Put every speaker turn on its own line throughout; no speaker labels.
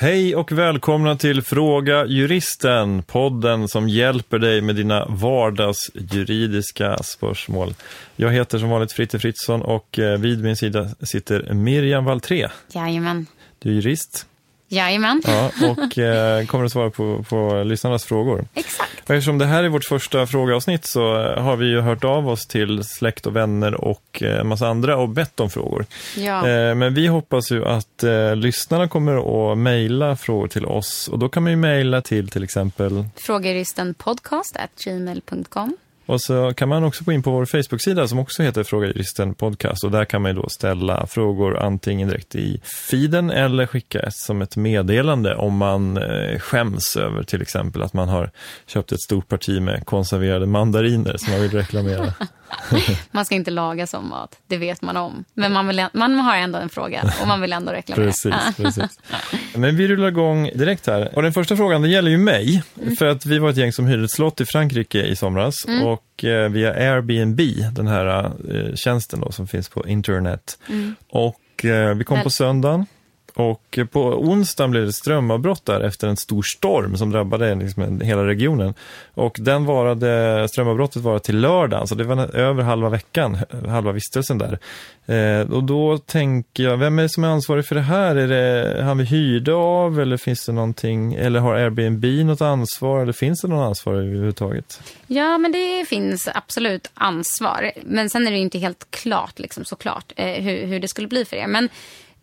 Hej och välkomna till Fråga Juristen, podden som hjälper dig med dina vardagsjuridiska spörsmål. Jag heter som vanligt Fritte Fritzson och eh, vid min sida sitter Miriam Valtré.
Jajamän.
Du är jurist.
Jajamän.
Ja, och eh, kommer att svara på, på lyssnarnas frågor.
Exakt.
Och eftersom det här är vårt första frågeavsnitt så eh, har vi ju hört av oss till släkt och vänner och eh, en massa andra och bett om frågor.
Ja.
Eh, men vi hoppas ju att eh, lyssnarna kommer att mejla frågor till oss och då kan man ju mejla till till exempel
Frågejuristen podcast at gmail.com
och så kan man också gå in på vår Facebook-sida som också heter Fråga Juristen Podcast och där kan man ju då ställa frågor antingen direkt i feeden eller skicka ett som ett meddelande om man eh, skäms över till exempel att man har köpt ett stort parti med konserverade mandariner som man vill reklamera.
Man ska inte laga som mat, det vet man om. Men man, vill, man har ändå en fråga och man vill ändå reklamera.
Precis, precis. Men vi rullar igång direkt här. Och den första frågan, det gäller ju mig. För att vi var ett gäng som hyrde ett slott i Frankrike i somras. Och eh, via Airbnb, den här eh, tjänsten då, som finns på internet. Och eh, vi kom
Väl-
på söndagen. Och på onsdagen blev det strömavbrott där efter en stor storm som drabbade liksom hela regionen. Och den varade, strömavbrottet varade till lördagen, så det var över halva veckan, halva vistelsen där. Eh, och då tänker jag, vem är det som är ansvarig för det här? Är det han vi hyrde av eller finns det någonting, eller har Airbnb något ansvar eller finns det någon ansvar överhuvudtaget?
Ja, men det finns absolut ansvar. Men sen är det ju inte helt klart, liksom, såklart, eh, hur, hur det skulle bli för er. Men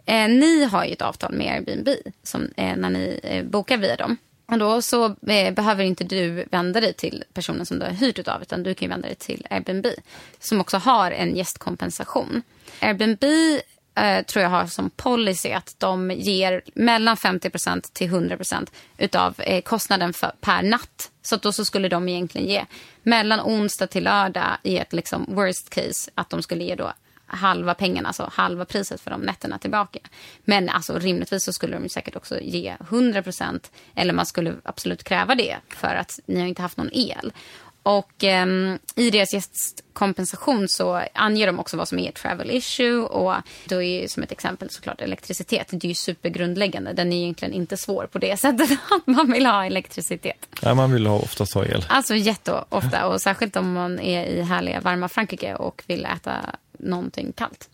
eh, ni har ju ett avtal med Airbnb som, eh, när ni eh, bokar via dem. Och då så eh, behöver inte du vända dig till personen som du har hyrt utav, utan du kan ju vända dig till Airbnb, som också har en gästkompensation. Airbnb eh, tror jag har som policy att de ger mellan 50% till 100 utav eh, kostnaden för, per natt. Så att då så skulle de egentligen ge mellan onsdag till lördag i ett liksom worst case att de skulle ge då halva pengarna, alltså halva priset för de nätterna tillbaka. Men alltså rimligtvis så skulle de säkert också ge 100% eller man skulle absolut kräva det för att ni har inte haft någon el. Och ehm, i deras gästkompensation så anger de också vad som är travel issue och då är som ett exempel såklart elektricitet. Det är ju supergrundläggande. Den är egentligen inte svår på det sättet att man vill ha elektricitet.
Ja, man vill ha, oftast ha el.
Alltså jätteofta och särskilt om man är i härliga varma Frankrike och vill äta någonting kallt.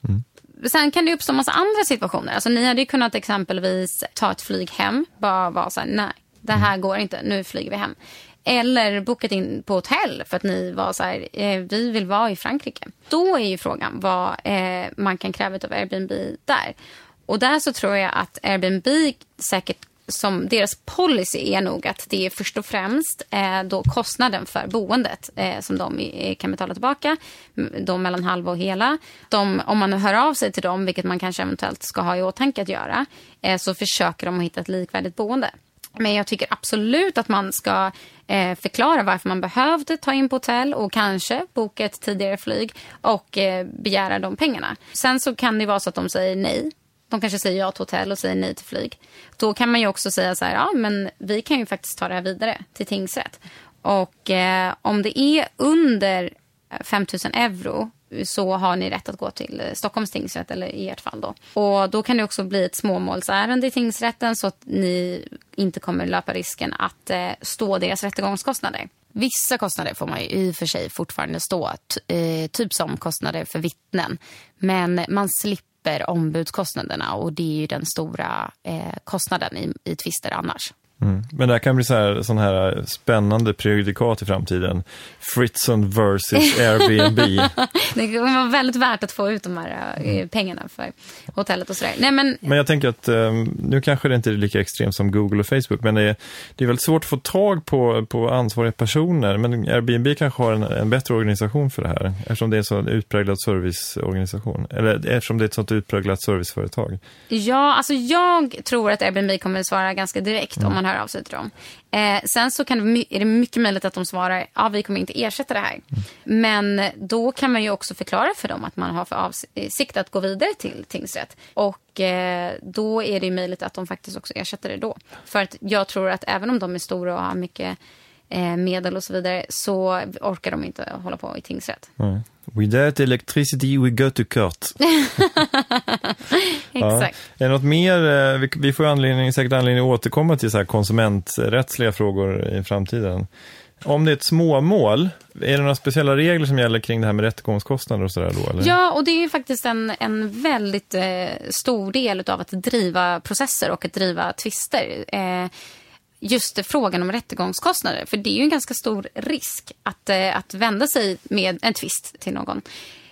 Sen kan det uppstå massa andra situationer. Alltså ni hade ju kunnat exempelvis ta ett flyg hem. Bara vara så här, nej, det här går inte, nu flyger vi hem. Eller bokat in på hotell för att ni var så här, eh, vi vill vara i Frankrike. Då är ju frågan vad eh, man kan kräva av Airbnb där. Och där så tror jag att Airbnb säkert som deras policy är nog att det är först och främst eh, då kostnaden för boendet eh, som de eh, kan betala tillbaka, då mellan halva och hela. De, om man hör av sig till dem, vilket man kanske eventuellt ska ha i åtanke att göra, eh, så försöker de att hitta ett likvärdigt boende. Men jag tycker absolut att man ska eh, förklara varför man behövde ta in på hotell och kanske boka ett tidigare flyg och eh, begära de pengarna. Sen så kan det vara så att de säger nej. De kanske säger ja till hotell och säger nej till flyg. Då kan man ju också säga så här, ja men vi kan ju faktiskt ta det här vidare till tingsrätt. Och eh, om det är under eh, 5 000 euro så har ni rätt att gå till eh, Stockholms tingsrätt eller i ert fall då. Och då kan det också bli ett småmålsärende i tingsrätten så att ni inte kommer löpa risken att eh, stå deras rättegångskostnader. Vissa kostnader får man ju i och för sig fortfarande stå, eh, typ som kostnader för vittnen. Men man slipper ombudskostnaderna och det är ju den stora eh, kostnaden i, i tvister annars.
Mm. Men det här kan bli så här, sån här spännande prejudikat i framtiden. Fritzson versus Airbnb.
det kommer vara väldigt värt att få ut de här uh, pengarna för hotellet och sådär. Nej, men...
men jag tänker att um, nu kanske det inte är lika extremt som Google och Facebook, men det är, det är väldigt svårt att få tag på, på ansvariga personer. Men Airbnb kanske har en, en bättre organisation för det här, eftersom det är en så utpräglad serviceorganisation. Eller eftersom det är ett sånt utpräglat serviceföretag.
Ja, alltså jag tror att Airbnb kommer att svara ganska direkt mm. om man hör av sig till dem. Eh, sen så kan det, är det mycket möjligt att de svarar ja vi kommer inte ersätta det här. Mm. Men då kan man ju också förklara för dem att man har för avsikt att gå vidare till tingsrätt. Och eh, då är det möjligt att de faktiskt också ersätter det då. För att jag tror att även om de är stora och har mycket medel och så vidare så orkar de inte hålla på i tingsrätt.
Mm. Without electricity we go to court.
Exakt. Ja. Är
något mer? Eh, vi, får anledning, säkert anledning att återkomma till så här konsumenträttsliga frågor i framtiden. Om det är ett småmål, är det några speciella regler som gäller kring det här med rättegångskostnader och sådär då? Eller?
Ja, och det är faktiskt en, en väldigt eh, stor del av att driva processer och att driva tvister. Eh, just frågan om rättegångskostnader. För det är ju en ganska stor risk att, eh, att vända sig med en tvist till någon.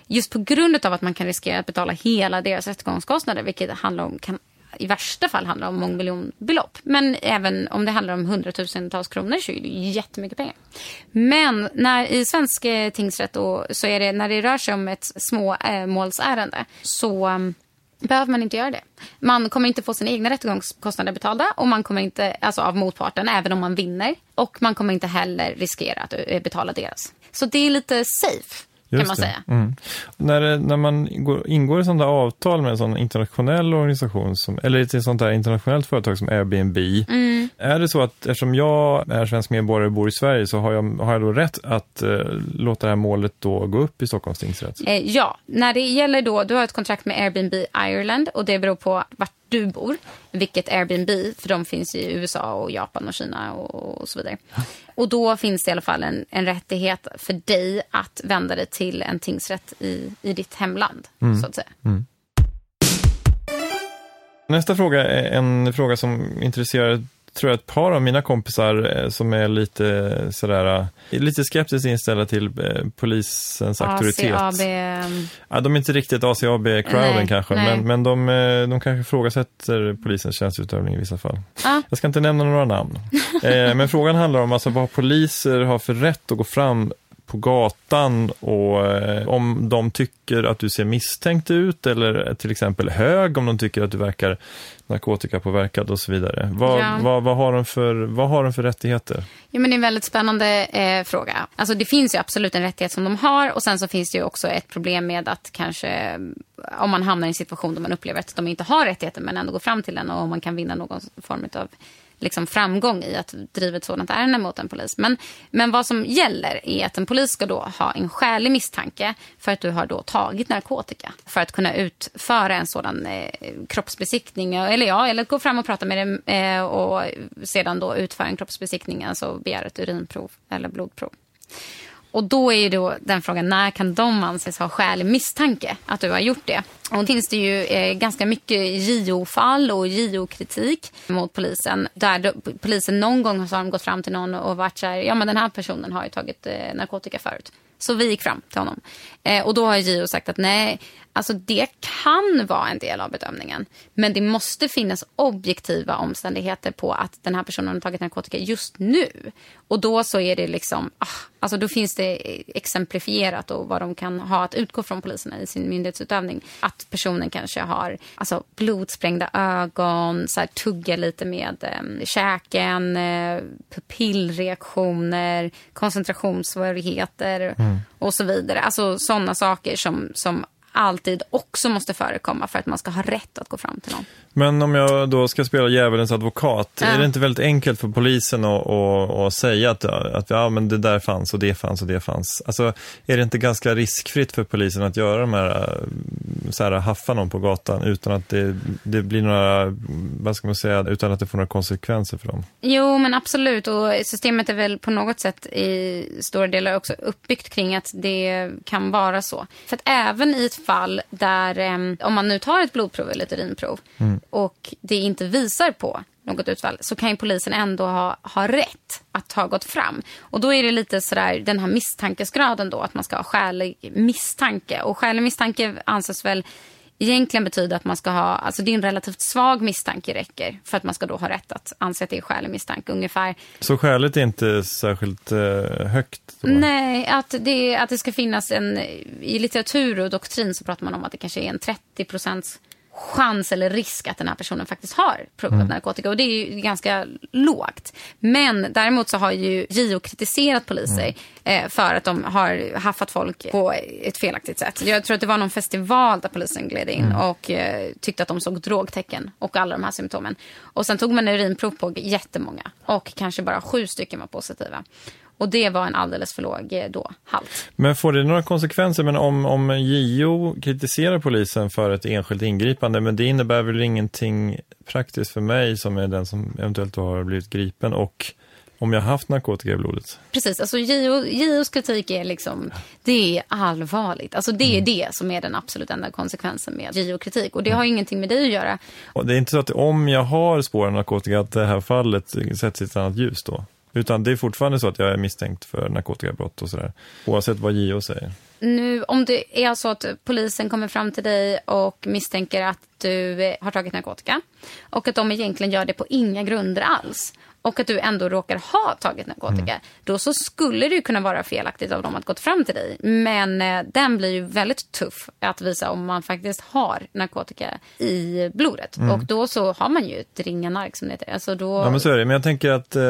Just på grund av att man kan riskera att betala hela deras rättegångskostnader, vilket handlar om, kan i värsta fall handla om mångmiljonbelopp. Men även om det handlar om hundratusentals kronor så är det jättemycket pengar. Men när, i svensk eh, tingsrätt då, så är det när det rör sig om ett småmålsärende eh, så mm, behöver man inte göra det. Man kommer inte få sina egna rättegångskostnader betalda och man kommer inte, alltså av motparten, även om man vinner. Och man kommer inte heller riskera att eh, betala deras. Så det är lite safe kan man säga.
Mm. När, när man går, ingår i sådana avtal med en sån internationell organisation, som, eller ett sånt där internationellt företag som Airbnb, mm. är det så att eftersom jag är svensk medborgare och bor i Sverige så har jag, har jag då rätt att eh, låta det här målet då gå upp i Stockholms tingsrätt?
Eh, ja, när det gäller då, du har ett kontrakt med Airbnb Ireland och det beror på vart du bor, vilket Airbnb, för de finns i USA och Japan och Kina och, och så vidare. Och då finns det i alla fall en, en rättighet för dig att vända dig till en tingsrätt i, i ditt hemland, mm. så att säga. Mm.
Nästa fråga är en fråga som intresserar tror jag ett par av mina kompisar eh, som är lite sådär, eh, lite skeptiskt inställda till eh, polisens auktoritet.
ACAB.
Ja, de är inte riktigt ACAB-crowden kanske, nej. men, men de, de kanske ifrågasätter polisens tjänstutövning i vissa fall. Ah. Jag ska inte nämna några namn. men frågan handlar om alltså, vad poliser har för rätt att gå fram på gatan och eh, om de tycker att du ser misstänkt ut eller till exempel hög, om de tycker att du verkar narkotikapåverkad och så vidare. Vad, ja. vad, vad, har, de för, vad har de för rättigheter?
Ja, men det är en väldigt spännande eh, fråga. Alltså, det finns ju absolut en rättighet som de har och sen så finns det ju också ett problem med att kanske om man hamnar i en situation där man upplever att de inte har rättigheter men ändå går fram till den och man kan vinna någon form av liksom framgång i att driva ett sådant ärende mot en polis. Men, men vad som gäller är att en polis ska då ha en skälig misstanke för att du har då tagit narkotika. För att kunna utföra en sådan eh, kroppsbesiktning, eller ja, eller gå fram och prata med dig eh, och sedan då utföra en kroppsbesiktning, alltså begära ett urinprov eller blodprov. Och då är ju då den frågan, när kan de anses ha skälig misstanke att du har gjort det? Och då finns det ju eh, ganska mycket JO-fall och JO-kritik mot polisen. Där då, polisen någon gång har gått fram till någon och varit så här, ja men den här personen har ju tagit eh, narkotika förut. Så vi gick fram till honom. Eh, och då har JO sagt att nej, alltså det kan vara en del av bedömningen. Men det måste finnas objektiva omständigheter på att den här personen har tagit narkotika just nu. Och då så är det liksom, ah, alltså då finns det exemplifierat och vad de kan ha att utgå från poliserna i sin myndighetsutövning. Att personen kanske har alltså, blodsprängda ögon, så här, tuggar lite med eh, käken, eh, pupillreaktioner, koncentrationssvårigheter mm. Mm. och så vidare. Alltså sådana saker som, som alltid också måste förekomma för att man ska ha rätt att gå fram till någon.
Men om jag då ska spela djävulens advokat, ja. är det inte väldigt enkelt för polisen att, att, att säga att, att ja, men det där fanns och det fanns och det fanns? Alltså, är det inte ganska riskfritt för polisen att göra de här, så här haffa någon på gatan utan att det, det blir några, vad ska man säga, utan att det får några konsekvenser för dem?
Jo, men absolut. Och systemet är väl på något sätt i stora delar också uppbyggt kring att det kan vara så. För att även i ett fall där, eh, om man nu tar ett blodprov eller ett urinprov och det inte visar på något utfall så kan ju polisen ändå ha, ha rätt att ha gått fram. Och då är det lite sådär den här misstankesgraden då att man ska ha skälig misstanke. Och skälig misstanke anses väl egentligen betyda att man ska ha, alltså det är en relativt svag misstanke räcker för att man ska då ha rätt att anse att det är skälig misstanke ungefär.
Så skälet är inte särskilt eh, högt? Då?
Nej, att det, att det ska finnas en, i litteratur och doktrin så pratar man om att det kanske är en 30 procents chans eller risk att den här personen faktiskt har provat mm. narkotika. Och det är ju ganska lågt. Men däremot så har ju JO kritiserat poliser mm. eh, för att de har haffat folk på ett felaktigt sätt. Jag tror att det var någon festival där polisen gled in mm. och eh, tyckte att de såg drogtecken och alla de här symptomen. Och sen tog man urinprov på jättemånga och kanske bara sju stycken var positiva. Och det var en alldeles för låg eh, då, halt.
Men får det några konsekvenser? Men om, om JO kritiserar polisen för ett enskilt ingripande, men det innebär väl ingenting praktiskt för mig som är den som eventuellt har blivit gripen och om jag haft narkotika i blodet.
Precis, alltså JO, JOs kritik är liksom, det är allvarligt. Alltså det är mm. det som är den absolut enda konsekvensen med JO-kritik. Och det har ingenting med dig att göra.
Och det är inte så att om jag har spår av narkotika att det här fallet sätts i ett annat ljus då? Utan det är fortfarande så att jag är misstänkt för narkotikabrott och sådär. Oavsett vad JO säger.
Nu, om det är så att polisen kommer fram till dig och misstänker att du har tagit narkotika och att de egentligen gör det på inga grunder alls och att du ändå råkar ha tagit narkotika, mm. då så skulle det kunna vara felaktigt av dem att gått fram till dig. Men eh, den blir ju väldigt tuff att visa om man faktiskt har narkotika i blodet. Mm. Och då så har man ju ett ringa nark som det heter. Alltså då...
Ja men så är det, men jag tänker att eh,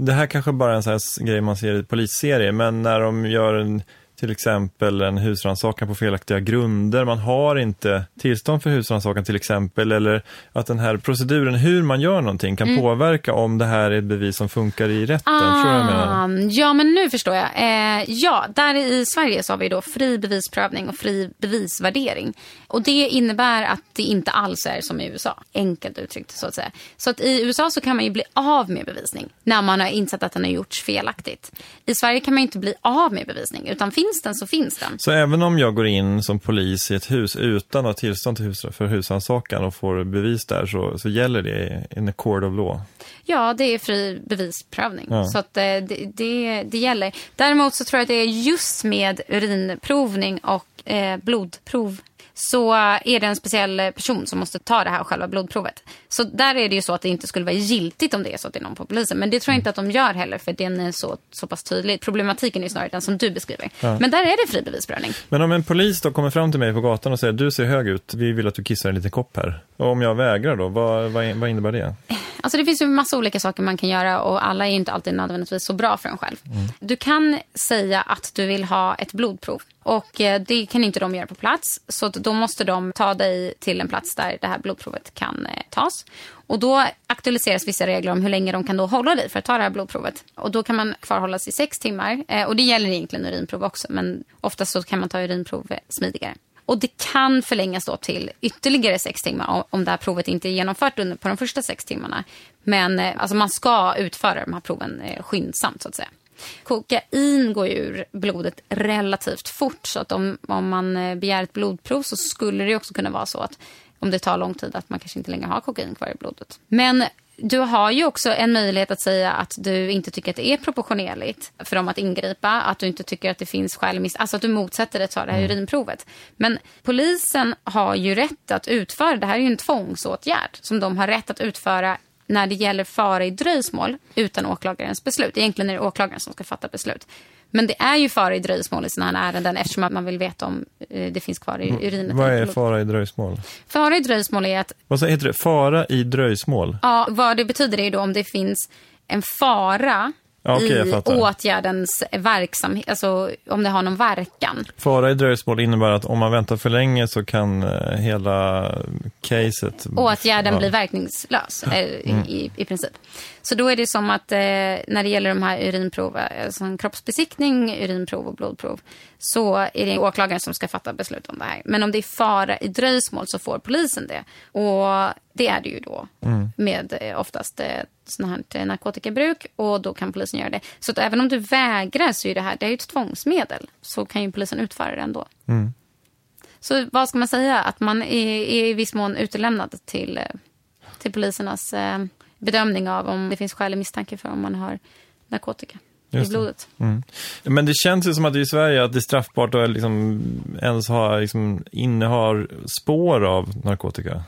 det här kanske bara är en sån här grej man ser i polisserier, men när de gör en till exempel en husrannsakan på felaktiga grunder. Man har inte tillstånd för husrannsakan till exempel. Eller att den här proceduren, hur man gör någonting, kan mm. påverka om det här är ett bevis som funkar i rätten.
Ah, ja, men nu förstår jag. Eh, ja, där i Sverige så har vi då fri bevisprövning och fri bevisvärdering. Och det innebär att det inte alls är som i USA. Enkelt uttryckt så att säga. Så att i USA så kan man ju bli av med bevisning när man har insett att den har gjorts felaktigt. I Sverige kan man inte bli av med bevisning utan finns den så finns den.
Så även om jag går in som polis i ett hus utan att ha tillstånd till hus, för husrannsakan och får bevis där så, så gäller det in a court of law?
Ja, det är fri bevisprövning. Ja. Så att eh, det, det, det, gäller. Däremot så tror jag att det är just med urinprovning och eh, blodprov så är det en speciell person som måste ta det här själva blodprovet. Så där är det ju så att det inte skulle vara giltigt om det är så att det är någon på polisen. Men det tror jag inte att de gör heller för den är så, så pass tydlig. Problematiken är snarare den som du beskriver. Ja. Men där är det fri bevisprövning.
Men om en polis då kommer fram till mig på gatan och säger du ser hög ut, vi vill att du kissar en liten kopp här. Och om jag vägrar då, vad, vad, vad innebär det?
Alltså det finns ju massa olika saker man kan göra och alla är inte alltid nödvändigtvis så bra för en själv. Mm. Du kan säga att du vill ha ett blodprov och eh, det kan inte de göra på plats. Så då måste de ta dig till en plats där det här blodprovet kan eh, tas. Och då aktualiseras vissa regler om hur länge de kan då hålla dig för att ta det här blodprovet. Och då kan man kvarhållas i sex timmar. Eh, och det gäller egentligen urinprov också. Men oftast så kan man ta urinprov smidigare. Och det kan förlängas då till ytterligare sex timmar om det här provet inte är genomfört under på de första sex timmarna. Men eh, alltså man ska utföra de här proven eh, skyndsamt så att säga. Kokain går ur blodet relativt fort så att om, om man eh, begär ett blodprov så skulle det också kunna vara så att om det tar lång tid att man kanske inte längre har kokain kvar i blodet. Men du har ju också en möjlighet att säga att du inte tycker att det är proportionerligt för dem att ingripa, att du inte tycker att det finns skäl alltså att du motsätter dig att ta det här mm. urinprovet. Men polisen har ju rätt att utföra, det här är ju en tvångsåtgärd som de har rätt att utföra när det gäller fara i dröjsmål utan åklagarens beslut. Egentligen är det åklagaren som ska fatta beslut. Men det är ju fara i dröjsmål i sådana här ärenden eftersom man vill veta om eh, det finns kvar i mm. urinet.
Vad är fara i dröjsmål?
Fara i dröjsmål är att...
Vad heter det? Fara i dröjsmål?
Ja, vad det betyder är då om det finns en fara
Ja, okay,
i åtgärdens verksamhet, alltså om det har någon verkan.
Fara i dröjsmål innebär att om man väntar för länge så kan uh, hela caset...
Åtgärden ja. blir verkningslös eh, mm. i, i princip. Så då är det som att eh, när det gäller de här urinprov, alltså kroppsbesiktning, urinprov och blodprov, så är det åklagaren som ska fatta beslut om det här. Men om det är fara i dröjsmål så får polisen det. Och det är det ju då mm. med eh, oftast eh, sånt här eh, narkotikabruk och då kan polisen göra det. Så att även om du vägrar så är det här det är ett tvångsmedel så kan ju polisen utföra det ändå. Mm. Så vad ska man säga? Att man är, är i viss mån utelämnad till, eh, till polisernas eh, bedömning av om det finns skälig misstanke för om man har narkotika i blodet.
Mm. Men det känns ju som att i Sverige att det är straffbart att liksom ens ha, liksom, innehar spår av narkotika.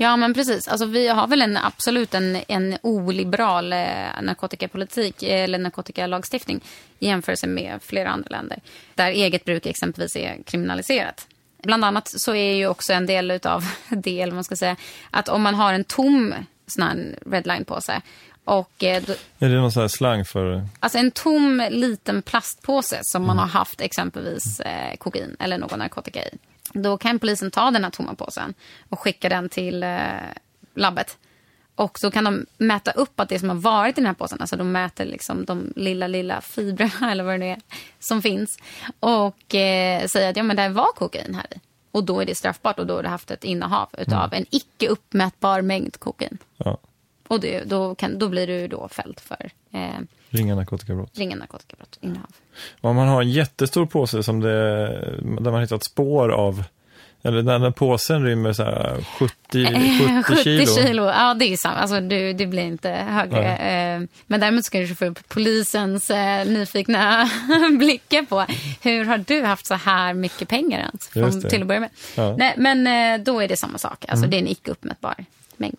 Ja, men precis. Alltså, vi har väl en, absolut en, en oliberal eh, narkotikapolitik eller narkotikalagstiftning i jämförelse med flera andra länder. Där eget bruk exempelvis är kriminaliserat. Bland annat så är ju också en del av det, man ska säga, att om man har en tom sån här redline på sig och, eh, då,
är det någon sån här slang för...
Alltså en tom liten plastpåse som man mm. har haft exempelvis eh, kokain eller någon narkotika i. Då kan polisen ta den här tomma påsen och skicka den till eh, labbet. Och så kan de mäta upp att det som har varit i den här påsen, alltså de mäter liksom de lilla, lilla fibrerna eller vad det är som finns. Och eh, säger att ja, men det var kokain här i. Och då är det straffbart och då har du haft ett innehav av mm. en icke uppmätbar mängd kokain. Ja. Och det, då, kan, då blir du då fälld för eh,
ringa narkotikabrott.
Ringa narkotikabrott, innehav.
Om man har en jättestor påse som det, där man hittat spår av eller den här påsen rymmer så 70, 70, 70 kilo.
kilo. Ja, det är samma. Alltså, du, det blir inte högre. Eh, men däremot ska du få upp polisens eh, nyfikna blickar på hur har du haft så här mycket pengar ens? Från, till att börja med. Ja. Nej, men eh, då är det samma sak. Alltså, mm. Det är en icke uppmätbar mängd.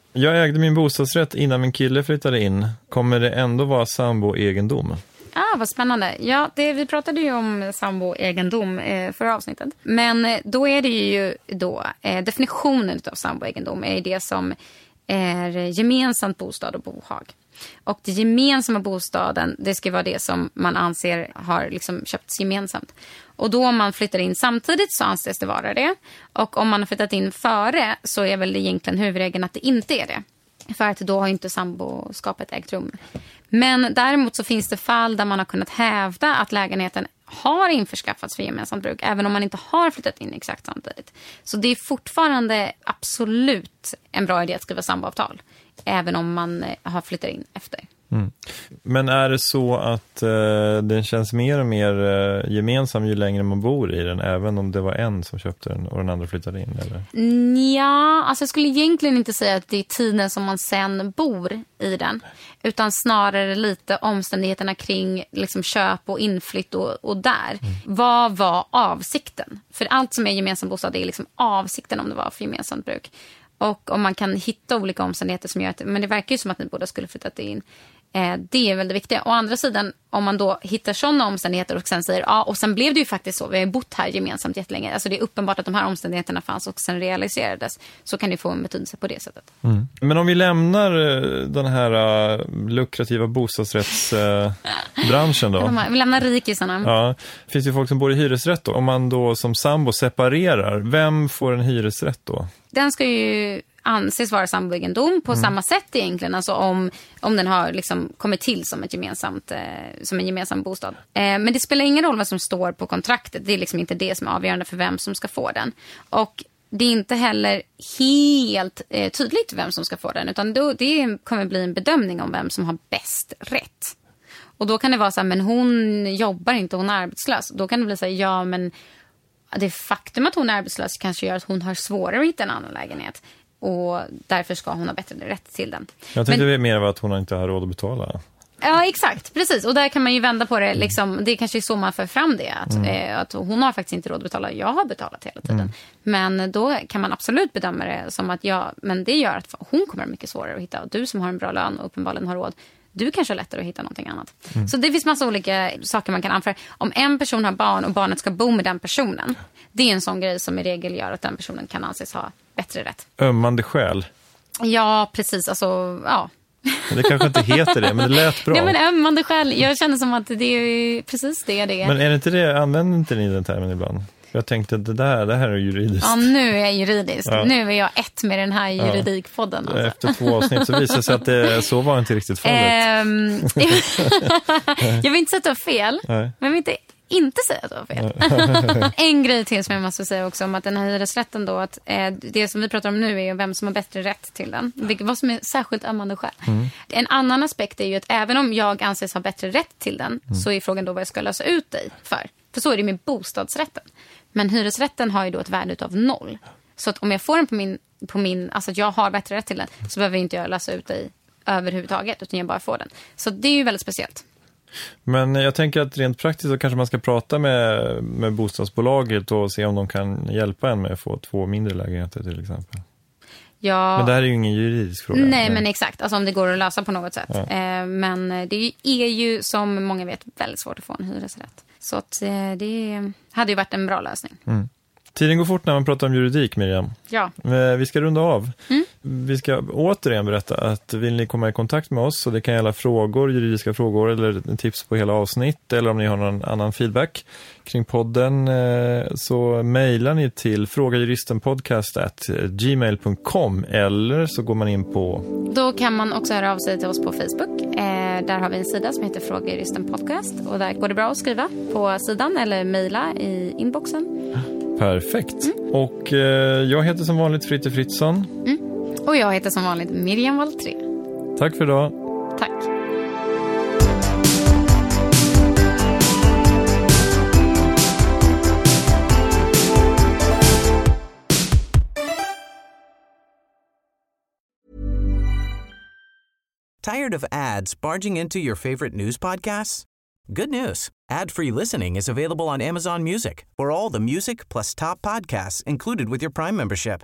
Jag ägde min bostadsrätt innan min kille flyttade in. Kommer det ändå vara samboegendom?
Ah, vad spännande. Ja, det, vi pratade ju om samboegendom eh, förra avsnittet. Men eh, då är det ju då eh, definitionen av samboegendom är det som är gemensamt bostad och bohag. Och den gemensamma bostaden, det ska vara det som man anser har liksom köpts gemensamt. Och då om man flyttar in samtidigt så anses det vara det. Och om man har flyttat in före så är väl egentligen huvudregeln att det inte är det. För att då har inte samboskapet ägt rum. Men däremot så finns det fall där man har kunnat hävda att lägenheten har införskaffats för gemensamt bruk, även om man inte har flyttat in exakt samtidigt. Så det är fortfarande absolut en bra idé att skriva samboavtal, även om man eh, har flyttat in efter. Mm.
Men är det så att eh, den känns mer och mer eh, gemensam ju längre man bor i den, även om det var en som köpte den och den andra flyttade in? Eller?
Ja, alltså jag skulle egentligen inte säga att det är tiden som man sen bor i den, utan snarare lite omständigheterna kring liksom, köp och inflytt och, och där. Mm. Vad var avsikten? För allt som är gemensam bostad är liksom avsikten om det var för gemensamt bruk. Och om man kan hitta olika omständigheter som gör att men det verkar ju som att ni båda skulle flyttat in. Eh, det är väl det viktiga. Å andra sidan, om man då hittar sådana omständigheter och sen säger ja, och sen blev det ju faktiskt så. Vi har bott här gemensamt jättelänge. Alltså det är uppenbart att de här omständigheterna fanns och sen realiserades. Så kan det få en betydelse på det sättet.
Mm. Men om vi lämnar eh, den här uh, lukrativa bostadsrättsbranschen uh, då.
vi lämnar rikisarna.
Ja, finns ju folk som bor i hyresrätt då. Om man då som sambo separerar, vem får en hyresrätt då?
Den ska ju anses vara samboegendom på mm. samma sätt egentligen. Alltså om, om den har liksom kommit till som, ett gemensamt, eh, som en gemensam bostad. Eh, men det spelar ingen roll vad som står på kontraktet. Det är liksom inte det som är avgörande för vem som ska få den. Och det är inte heller helt eh, tydligt vem som ska få den. Utan då, det kommer bli en bedömning om vem som har bäst rätt. Och då kan det vara så här, men hon jobbar inte, hon är arbetslös. Då kan det bli så här, ja men det faktum att hon är arbetslös kanske gör att hon har svårare att hitta en annan lägenhet. Och därför ska hon ha bättre rätt till den.
Jag tänkte Men, mer av att hon inte har råd att betala.
Ja, exakt. Precis. Och där kan man ju vända på det. Liksom, det är kanske är så man för fram det. Att, eh, att hon har faktiskt inte råd att betala. Jag har betalat hela tiden. Men då kan man absolut bedöma det som att ja, men det gör att hon kommer mycket svårare att hitta. Och du som har en bra lön och uppenbarligen har råd. Du kanske har lättare att hitta någonting annat. Så det finns massa olika saker man kan anföra. Om en person har barn och barnet ska bo med den personen. Det är en sån grej som i regel gör att den personen kan anses ha bättre rätt.
Ömmande skäl.
Ja, precis. Alltså, ja.
Det kanske inte heter det, men det lät bra.
Ja, men ömmande skäl. Jag känner som att det är precis det det är.
Men är det inte det, använder inte ni den termen ibland? Jag tänkte att det där, det här är juridiskt.
Ja, nu är jag juridisk.
Ja.
Nu är jag ett med den här juridikpodden. Alltså.
Efter två avsnitt så visade det sig att det, så var inte riktigt fallet.
Ehm, jag vill inte säga att du har fel,
Nej.
men jag vill inte inte säga att du har fel. en grej till som jag måste säga också om att den här hyresrätten då, att eh, det som vi pratar om nu är ju vem som har bättre rätt till den. Vilket, vad som är särskilt ömmande skäl. En annan aspekt är ju att även om jag anses ha bättre rätt till den så är frågan då vad jag ska lösa ut dig för. För så är det med bostadsrätten. Men hyresrätten har ju då ett värde av noll. Så att om jag får den på min, på min alltså att jag har bättre rätt till den så behöver inte jag lösa ut dig överhuvudtaget utan jag bara får den. Så det är ju väldigt speciellt.
Men jag tänker att rent praktiskt så kanske man ska prata med, med bostadsbolaget och se om de kan hjälpa en med att få två mindre lägenheter till exempel.
Jag...
Men det här är ju ingen juridisk fråga.
Nej, men exakt. Alltså om det går att lösa på något sätt. Eh, men det är ju som många vet väldigt svårt att få en hyresrätt. Så att, eh, det hade ju varit en bra lösning.
Tiden går fort när man pratar om juridik, Miriam.
Ja.
Eh, Vi ska runda av.
Mm.
Vi ska återigen berätta att vill ni komma i kontakt med oss, så det kan gälla frågor, juridiska frågor eller tips på hela avsnitt eller om ni har någon annan feedback kring podden eh, så mejlar ni till frågajuristenpodcast@gmail.com eller så går man in på
Då kan man också höra av sig till oss på Facebook. Eh, där har vi en sida som heter Fråga Juristen Podcast. Och där går det bra att skriva på sidan eller mejla i inboxen.
Perfekt.
Mm.
Och eh, jag heter som vanligt Fritte Fritzson.
Och jag heter som vanligt Miriam Valtré.
Tack för idag.
Tack.
Tired of ads barging into your favorite news podcasts? Good news. Ad-free listening is available on Amazon Music for all the music plus top podcasts included with your Prime membership.